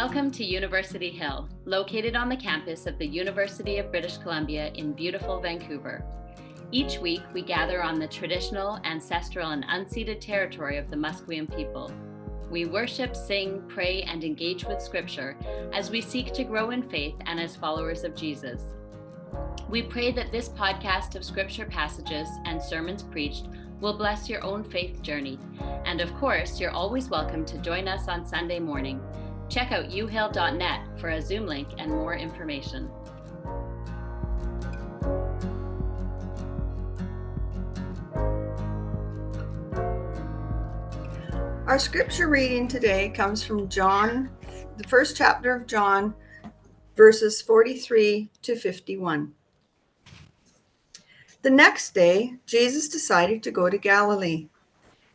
Welcome to University Hill, located on the campus of the University of British Columbia in beautiful Vancouver. Each week, we gather on the traditional, ancestral, and unceded territory of the Musqueam people. We worship, sing, pray, and engage with Scripture as we seek to grow in faith and as followers of Jesus. We pray that this podcast of Scripture passages and sermons preached will bless your own faith journey. And of course, you're always welcome to join us on Sunday morning. Check out uhill.net for a Zoom link and more information. Our scripture reading today comes from John, the first chapter of John, verses 43 to 51. The next day, Jesus decided to go to Galilee.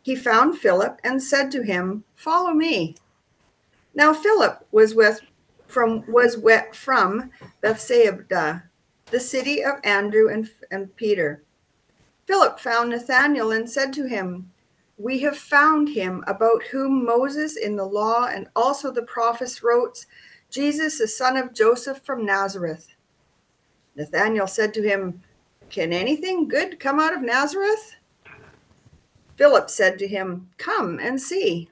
He found Philip and said to him, "Follow me." Now Philip was with from was wet from Bethsaida, the city of Andrew and, and Peter. Philip found Nathanael and said to him, We have found him about whom Moses in the law and also the prophets wrote, Jesus, the son of Joseph from Nazareth. Nathanael said to him, can anything good come out of Nazareth? Philip said to him, Come and see.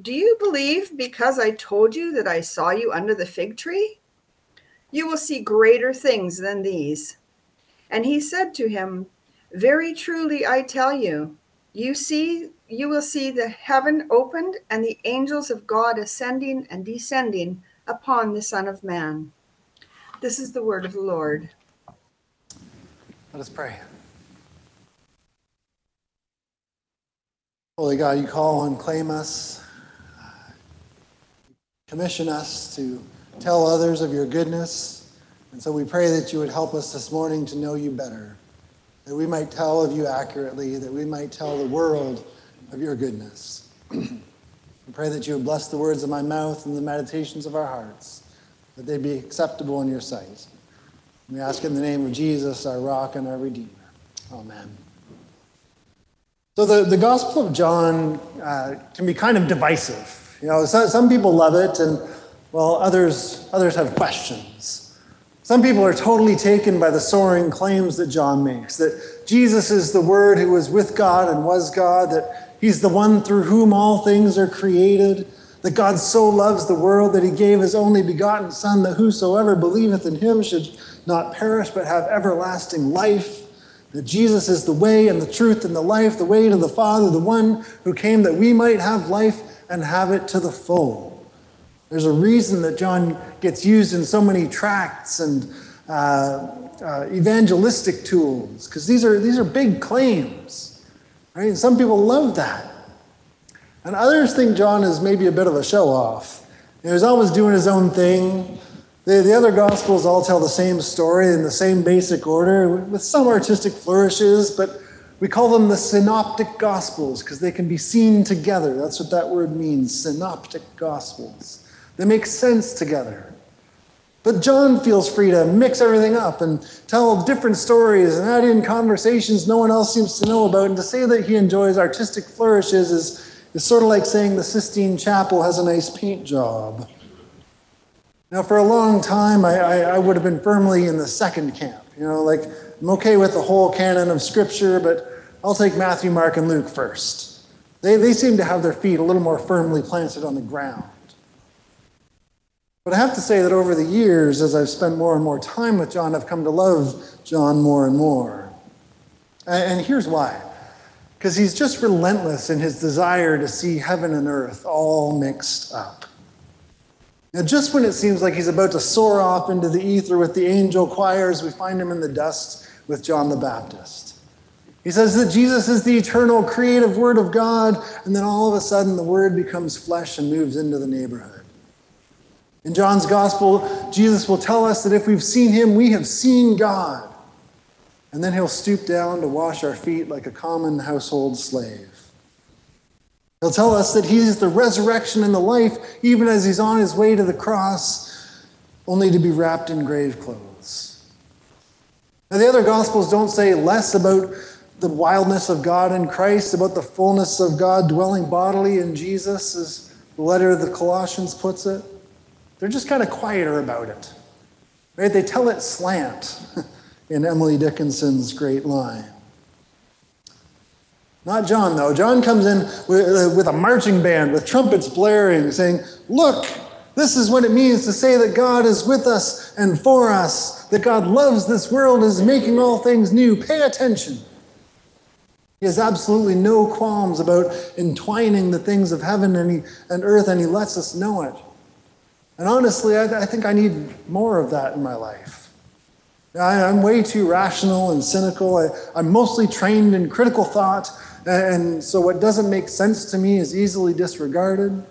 Do you believe because I told you that I saw you under the fig tree? You will see greater things than these. And he said to him, Very truly I tell you, you see you will see the heaven opened and the angels of God ascending and descending upon the Son of Man. This is the word of the Lord. Let us pray. Holy God, you call and claim us, commission us to tell others of your goodness. And so we pray that you would help us this morning to know you better, that we might tell of you accurately, that we might tell the world of your goodness. we pray that you would bless the words of my mouth and the meditations of our hearts, that they be acceptable in your sight. We ask in the name of Jesus, our rock and our Redeemer. Amen. So the, the Gospel of John uh, can be kind of divisive. You know, some, people love it, and well, others others have questions. Some people are totally taken by the soaring claims that John makes that Jesus is the Word who was with God and was God, that He's the one through whom all things are created, that God so loves the world that He gave His only begotten Son, that whosoever believeth in Him should not perish but have everlasting life. That Jesus is the way and the truth and the life, the way to the Father, the one who came that we might have life and have it to the full. There's a reason that John gets used in so many tracts and uh, uh, evangelistic tools, because these are, these are big claims. Right? And some people love that. And others think John is maybe a bit of a show off. You know, he's always doing his own thing. The, the other Gospels all tell the same story in the same basic order, with some artistic flourishes, but we call them the synoptic Gospels because they can be seen together. That's what that word means synoptic Gospels. They make sense together. But John feels free to mix everything up and tell different stories and add in conversations no one else seems to know about. And to say that he enjoys artistic flourishes is, is sort of like saying the Sistine Chapel has a nice paint job. Now, for a long time, I, I, I, would have been firmly in the second camp. You know, like, I'm okay with the whole canon of Scripture, but I'll take Matthew, Mark, and Luke first. They, they seem to have their feet a little more firmly planted on the ground. But I have to say that over the years, as I've spent more and more time with John, I've come to love John more and more. And, and here's why because he's just relentless in his desire to see heaven and earth all mixed up. Now, just when it seems like he's about to soar off into the ether with the angel choirs, we find him in the dust with John the Baptist. He says that Jesus is the eternal creative Word of God, and then all of a sudden the Word becomes flesh and moves into the neighborhood. In John's gospel, Jesus will tell us that if we've seen him, we have seen God. And then he'll stoop down to wash our feet like a common household slave. He'll tell us that he's the resurrection and the life, even as he's on his way to the cross, only to be wrapped in grave clothes. Now, the other gospels don't say less about the wildness of God in Christ, about the fullness of God dwelling bodily in Jesus, as the letter of the Colossians puts it. They're just kind of quieter about it. Right? They tell it slant in Emily Dickinson's great line. Not John, though. John comes in with, uh, with a marching band, with trumpets blaring, saying, Look, this is what it means to say that God is with us and for us, that God loves this world, is making all things new. Pay attention. He has absolutely no qualms about entwining the things of heaven and, he, and earth, and he lets us know it. And honestly, I, I think I need more of that in my life. I, am way too rational and cynical. I, I'm mostly trained in critical thought, and so what doesn't make sense to me is easily disregarded.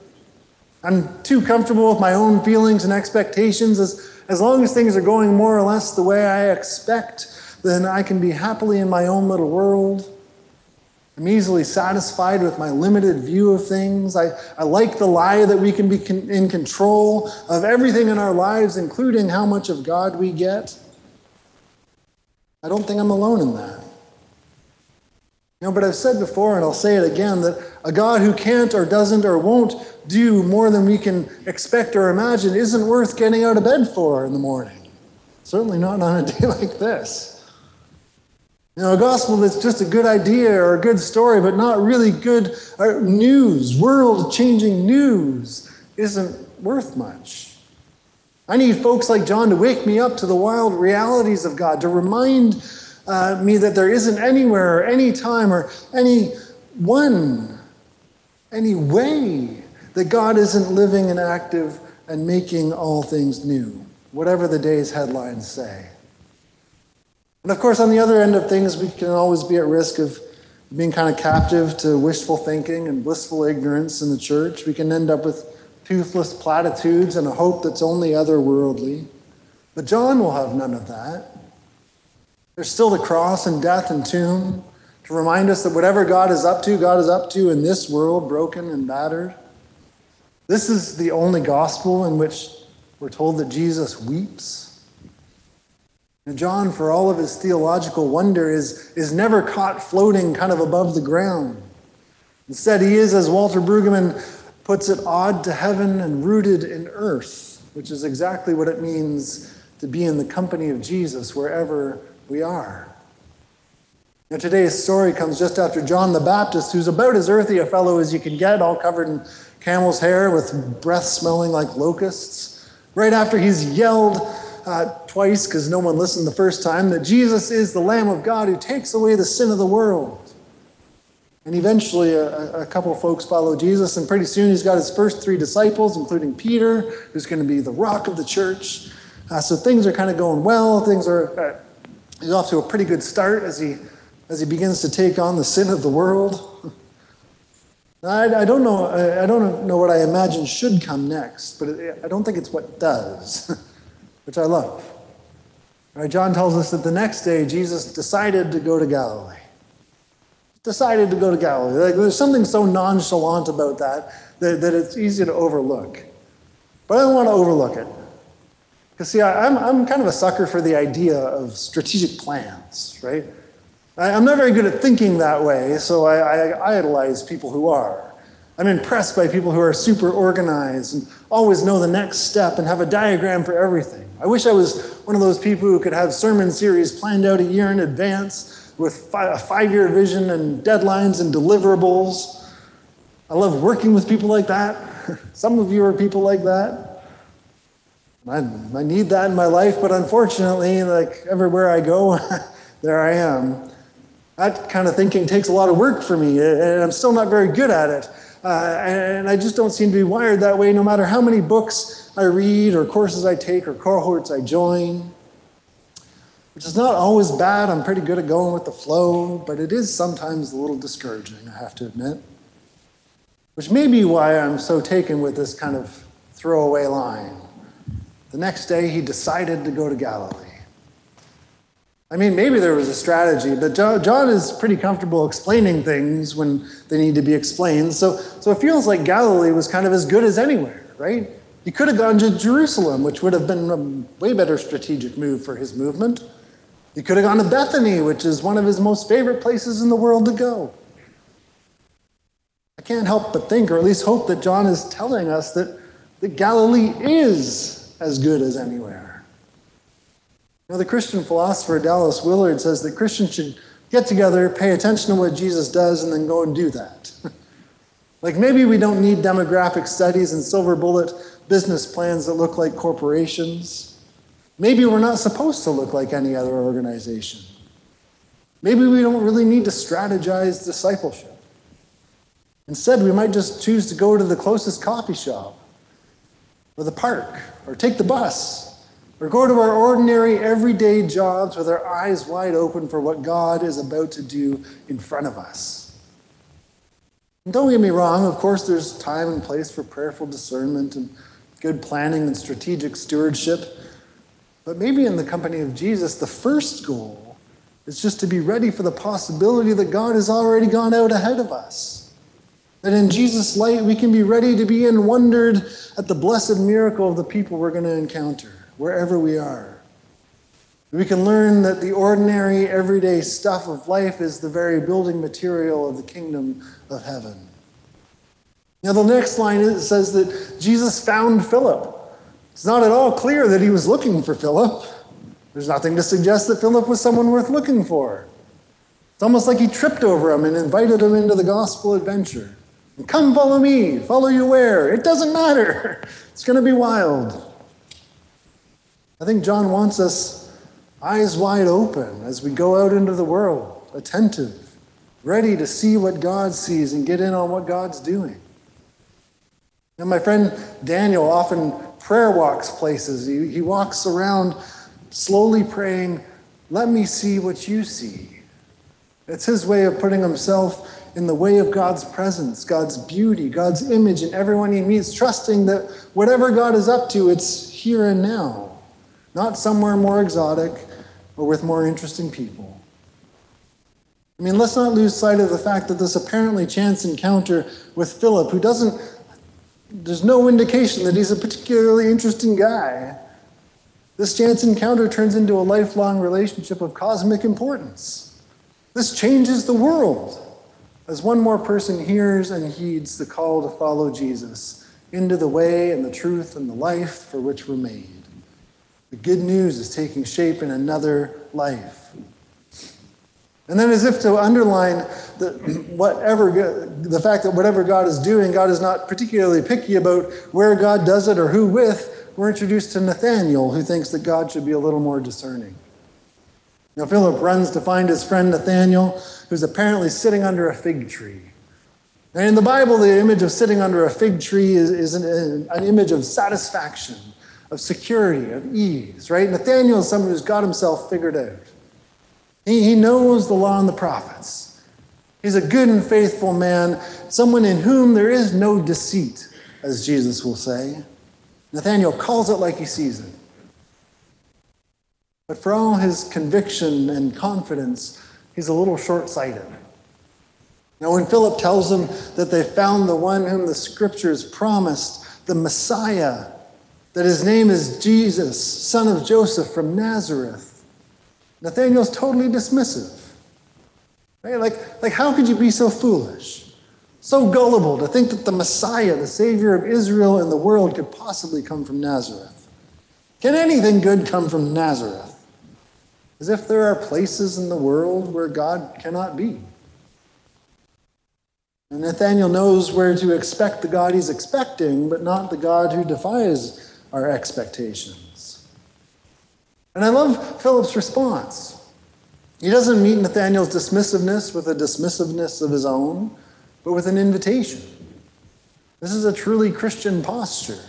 I'm too comfortable with my own feelings and expectations. As, as long as things are going more or less the way I expect, then I can be happily in my own little world. I'm easily satisfied with my limited view of things. I, I like the lie that we can be con- in control of everything in our lives, including how much of God we get. I don't think I'm alone in that. You know, but I've said before, and I'll say it again, that a God who can't or doesn't or won't do more than we can expect or imagine isn't worth getting out of bed for in the morning. Certainly not on a day like this. You know, a gospel that's just a good idea or a good story, but not really good uh, news, world changing news, isn't worth much. I need folks like John to wake me up to the wild realities of God, to remind uh, me that there isn't anywhere or any time or any one, any way that God isn't living and active and making all things new, whatever the day's headlines say. And of course, on the other end of things, we can always be at risk of being kind of captive to wishful thinking and blissful ignorance in the church. We can end up with toothless platitudes and a hope that's only otherworldly. But John will have none of that. There's still the cross and death and tomb to remind us that whatever God is up to, God is up to in this world, broken and battered. This is the only gospel in which we're told that Jesus weeps. John, for all of his theological wonder, is, is never caught floating kind of above the ground. Instead, he is, as Walter Brueggemann puts it, odd to heaven and rooted in earth, which is exactly what it means to be in the company of Jesus wherever we are. Now, today's story comes just after John the Baptist, who's about as earthy a fellow as you can get, all covered in camel's hair with breath smelling like locusts. Right after he's yelled uh, twice because no one listened the first time that Jesus is the Lamb of God who takes away the sin of the world. And eventually, a, a couple folks follow Jesus, and pretty soon he's got his first three disciples, including Peter, who's going to be the rock of the church. Uh, so things are kind of going well. Things are, uh, he's off to a pretty good start as he, as he begins to take on the sin of the world. I, I, don't know. I, I don't know what I imagine should come next, but it, I don't think it's what does. which I love. Right, John tells us that the next day Jesus decided to go to Galilee. Decided to go to Galilee. Like, there's something so nonchalant about that, that that it's easy to overlook. But I don't want to overlook it. Because, see, I, am I'm, I'm kind of a sucker for the idea of strategic plans, right? I, am not very good at thinking that way, so I, I idolize people who are. I'm impressed by people who are super organized and always know the next step and have a diagram for everything. I wish I was one of those people who could have sermon series planned out a year in advance with a five year vision and deadlines and deliverables. I love working with people like that. Some of you are people like that. I, I need that in my life, but unfortunately, like everywhere I go, there I am. That kind of thinking takes a lot of work for me, and I'm still not very good at it. Uh, and I just don't seem to be wired that way, no matter how many books I read, or courses I take, or cohorts I join. Which is not always bad. I'm pretty good at going with the flow, but it is sometimes a little discouraging, I have to admit. Which may be why I'm so taken with this kind of throwaway line the next day he decided to go to Galilee. I mean, maybe there was a strategy, but John is pretty comfortable explaining things when they need to be explained. So, so it feels like Galilee was kind of as good as anywhere, right? He could have gone to Jerusalem, which would have been a way better strategic move for his movement. He could have gone to Bethany, which is one of his most favorite places in the world to go. I can't help but think, or at least hope, that John is telling us that, that Galilee is as good as anywhere. Now, the Christian philosopher Dallas Willard says that Christians should get together, pay attention to what Jesus does, and then go and do that. like maybe we don't need demographic studies and silver bullet business plans that look like corporations. Maybe we're not supposed to look like any other organization. Maybe we don't really need to strategize discipleship. Instead, we might just choose to go to the closest coffee shop or the park or take the bus or go to our ordinary, everyday jobs with our eyes wide open for what God is about to do in front of us. And don't get me wrong, of course, there's time and place for prayerful discernment and good planning and strategic stewardship. But maybe in the company of Jesus, the first goal is just to be ready for the possibility that God has already gone out ahead of us. That in Jesus' light, we can be ready to be in wondered at the blessed miracle of the people we're going to encounter wherever we are. We can learn that the ordinary, everyday stuff of life is the very building material of the kingdom of heaven. Now, the next line says that Jesus found Philip. It's not at all clear that he was looking for Philip. There's nothing to suggest that Philip was someone worth looking for. It's almost like he tripped over him and invited him into the gospel adventure. Come follow me. Follow you where? It doesn't matter. It's going to be wild. I think John wants us eyes wide open as we go out into the world, attentive, ready to see what God sees and get in on what God's doing. And my friend Daniel often prayer walks places. He, he walks around slowly praying, Let me see what you see. It's his way of putting himself in the way of God's presence, God's beauty, God's image in everyone he meets, trusting that whatever God is up to, it's here and now not somewhere more exotic or with more interesting people. I mean, let's not lose sight of the fact that this apparently chance encounter with Philip, who doesn't, there's no indication that he's a particularly interesting guy. This chance encounter turns into a lifelong relationship of cosmic importance. This changes the world as one more person hears and heeds the call to follow Jesus into the way and the truth and the life for which we're made. The good news is taking shape in another life. And then, as if to underline the, whatever, the fact that whatever God is doing, God is not particularly picky about where God does it or who with, we're introduced to Nathaniel, who thinks that God should be a little more discerning. Now, Philip runs to find his friend Nathaniel, who's apparently sitting under a fig tree. And in the Bible, the image of sitting under a fig tree is, is an, an image of satisfaction of security, of ease, right? Nathaniel is someone who's got himself figured out. He, he knows the law and the prophets. He's a good and faithful man, someone in whom there is no deceit, as Jesus will say. Nathaniel calls it like he sees it. But for all his conviction and confidence, he's a little short sighted. Now, when Philip tells him that they found the one whom the scriptures promised, the Messiah, that his name is Jesus, son of Joseph from Nazareth. Nathaniel's totally dismissive. Right? Like, like, how could you be so foolish, so gullible to think that the Messiah, the Savior of Israel and the world, could possibly come from Nazareth? Can anything good come from Nazareth? As if there are places in the world where God cannot be. And Nathaniel knows where to expect the God he's expecting, but not the God who defies our expectations. And I love Philip's response. He doesn't meet Nathaniel's dismissiveness with a dismissiveness of his own, but with an invitation. This is a truly Christian posture.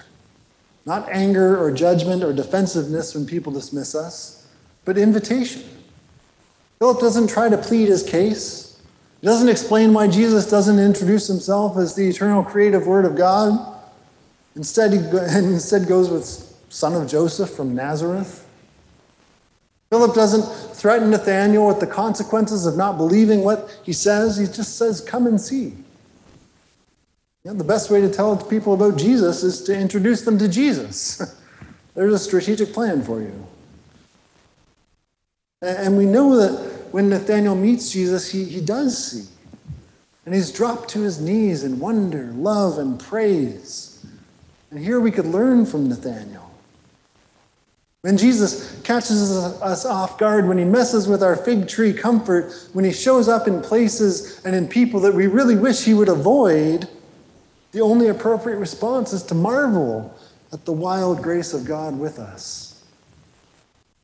Not anger or judgment or defensiveness when people dismiss us, but invitation. Philip doesn't try to plead his case. He doesn't explain why Jesus doesn't introduce himself as the eternal creative Word of God. Instead, he instead goes with son of Joseph from Nazareth. Philip doesn't threaten Nathanael with the consequences of not believing what he says. He just says, Come and see. You know, the best way to tell people about Jesus is to introduce them to Jesus. There's a strategic plan for you. And we know that when Nathanael meets Jesus, he, he does see. And he's dropped to his knees in wonder, love, and praise. And here we could learn from Nathanael. When Jesus catches us off guard, when he messes with our fig tree comfort, when he shows up in places and in people that we really wish he would avoid, the only appropriate response is to marvel at the wild grace of God with us.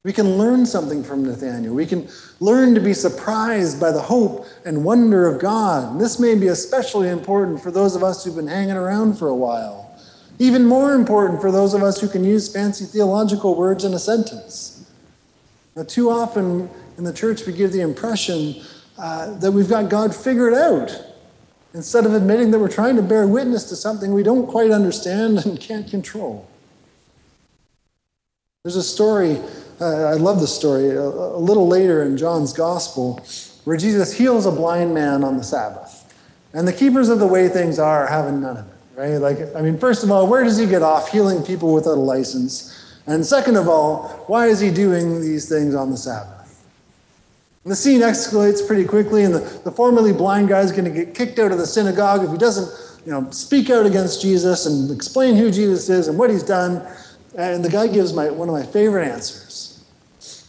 We can learn something from Nathanael. We can learn to be surprised by the hope and wonder of God. And this may be especially important for those of us who've been hanging around for a while. Even more important for those of us who can use fancy theological words in a sentence. Now, too often in the church, we give the impression uh, that we've got God figured out instead of admitting that we're trying to bear witness to something we don't quite understand and can't control. There's a story, uh, I love this story, a, a little later in John's Gospel, where Jesus heals a blind man on the Sabbath. And the keepers of the way things are having none of it, right? Like, I mean, first of all, where does he get off healing people without a license? And second of all, why is he doing these things on the Sabbath? And the scene escalates pretty quickly, and the, the formerly blind guy is going to get kicked out of the synagogue if he doesn't you know, speak out against Jesus and explain who Jesus is and what he's done. And the guy gives my, one of my favorite answers.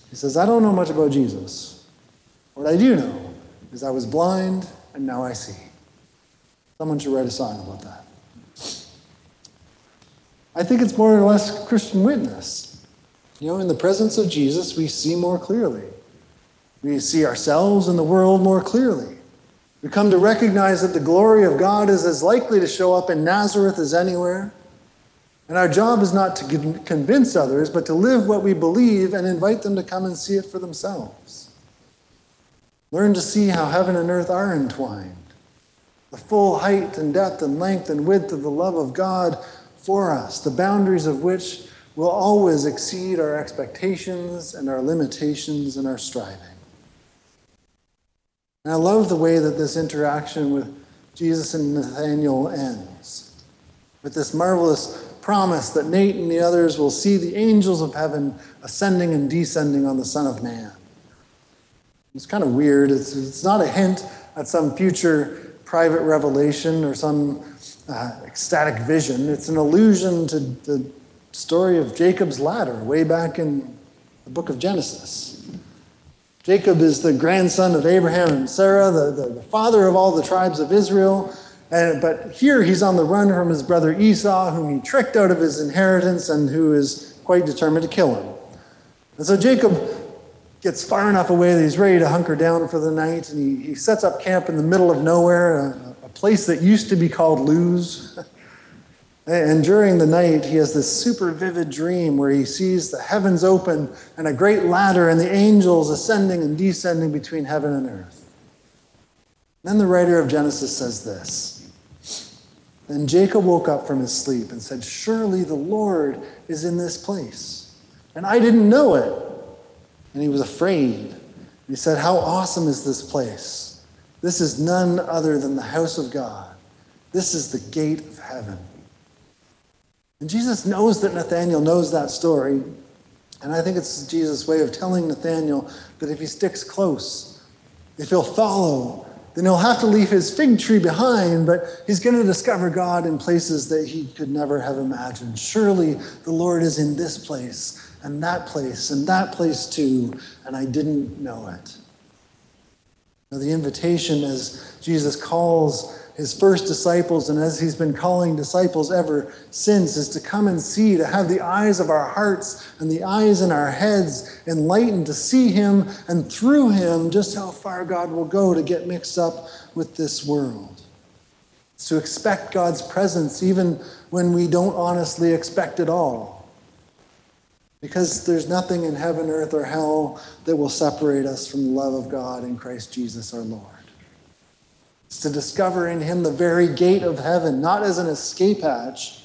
He says, I don't know much about Jesus. What I do know is I was blind and now I see. Someone should write a song about that. I think it's more or less Christian witness. You know, in the presence of Jesus, we see more clearly. We see ourselves and the world more clearly. We come to recognize that the glory of God is as likely to show up in Nazareth as anywhere. And our job is not to convince others, but to live what we believe and invite them to come and see it for themselves. Learn to see how heaven and earth are entwined, the full height and depth and length and width of the love of God for us, the boundaries of which will always exceed our expectations and our limitations and our striving. And I love the way that this interaction with Jesus and Nathaniel ends with this marvelous promise that Nate and the others will see the angels of heaven ascending and descending on the Son of Man. It's kind of weird. It's, it's not a hint at some future private revelation or some uh, ecstatic vision. It's an allusion to the story of Jacob's ladder way back in the book of Genesis. Jacob is the grandson of Abraham and Sarah, the, the, the father of all the tribes of Israel. And, but here he's on the run from his brother Esau, whom he tricked out of his inheritance and who is quite determined to kill him. And so Jacob gets far enough away that he's ready to hunker down for the night, and he, he sets up camp in the middle of nowhere, a, place that used to be called Luz. And during the night, he has this super vivid dream where he sees the heavens open and a great ladder and the angels ascending and descending between heaven and earth. Then the writer of Genesis says this Then Jacob woke up from his sleep and said, Surely the Lord is in this place. And I didn't know it. And he was afraid. He said, How awesome is this place? This is none other than the house of God. This is the gate of heaven. And Jesus knows that Nathanael knows that story. And I think it's Jesus' way of telling Nathanael that if he sticks close, if he'll follow, then he'll have to leave his fig tree behind, but he's going to discover God in places that he could never have imagined. Surely the Lord is in this place and that place and that place too, and I didn't know it. Now, the invitation as Jesus calls his first disciples, and as he's been calling disciples ever since, is to come and see, to have the eyes of our hearts and the eyes in our heads enlightened, to see him and through him just how far God will go to get mixed up with this world. It's to expect God's presence even when we don't honestly expect it all. Because there's nothing in heaven, earth, or hell that will separate us from the love of God in Christ Jesus our Lord. It's to discover in him the very gate of heaven, not as an escape hatch,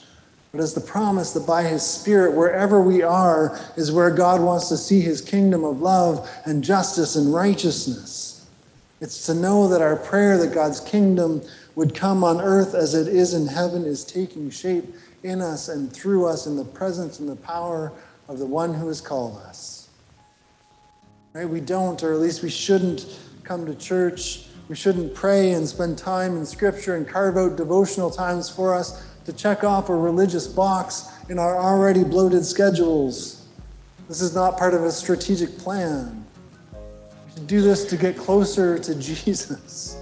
but as the promise that by His Spirit, wherever we are, is where God wants to see His kingdom of love and justice and righteousness. It's to know that our prayer that God's kingdom would come on earth as it is in heaven is taking shape in us and through us in the presence and the power of the one who has called us. Right? We don't, or at least we shouldn't, come to church. We shouldn't pray and spend time in Scripture and carve out devotional times for us to check off a religious box in our already bloated schedules. This is not part of a strategic plan. We should do this to get closer to Jesus,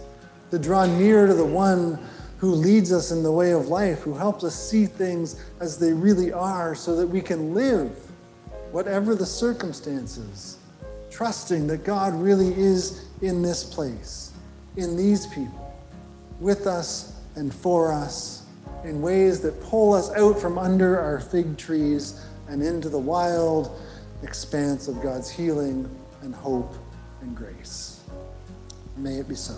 to draw near to the one who leads us in the way of life, who helps us see things as they really are so that we can live, whatever the circumstances, trusting that God really is in this place, in these people, with us and for us in ways that pull us out from under our fig trees and into the wild expanse of God's healing and hope and grace. May it be so.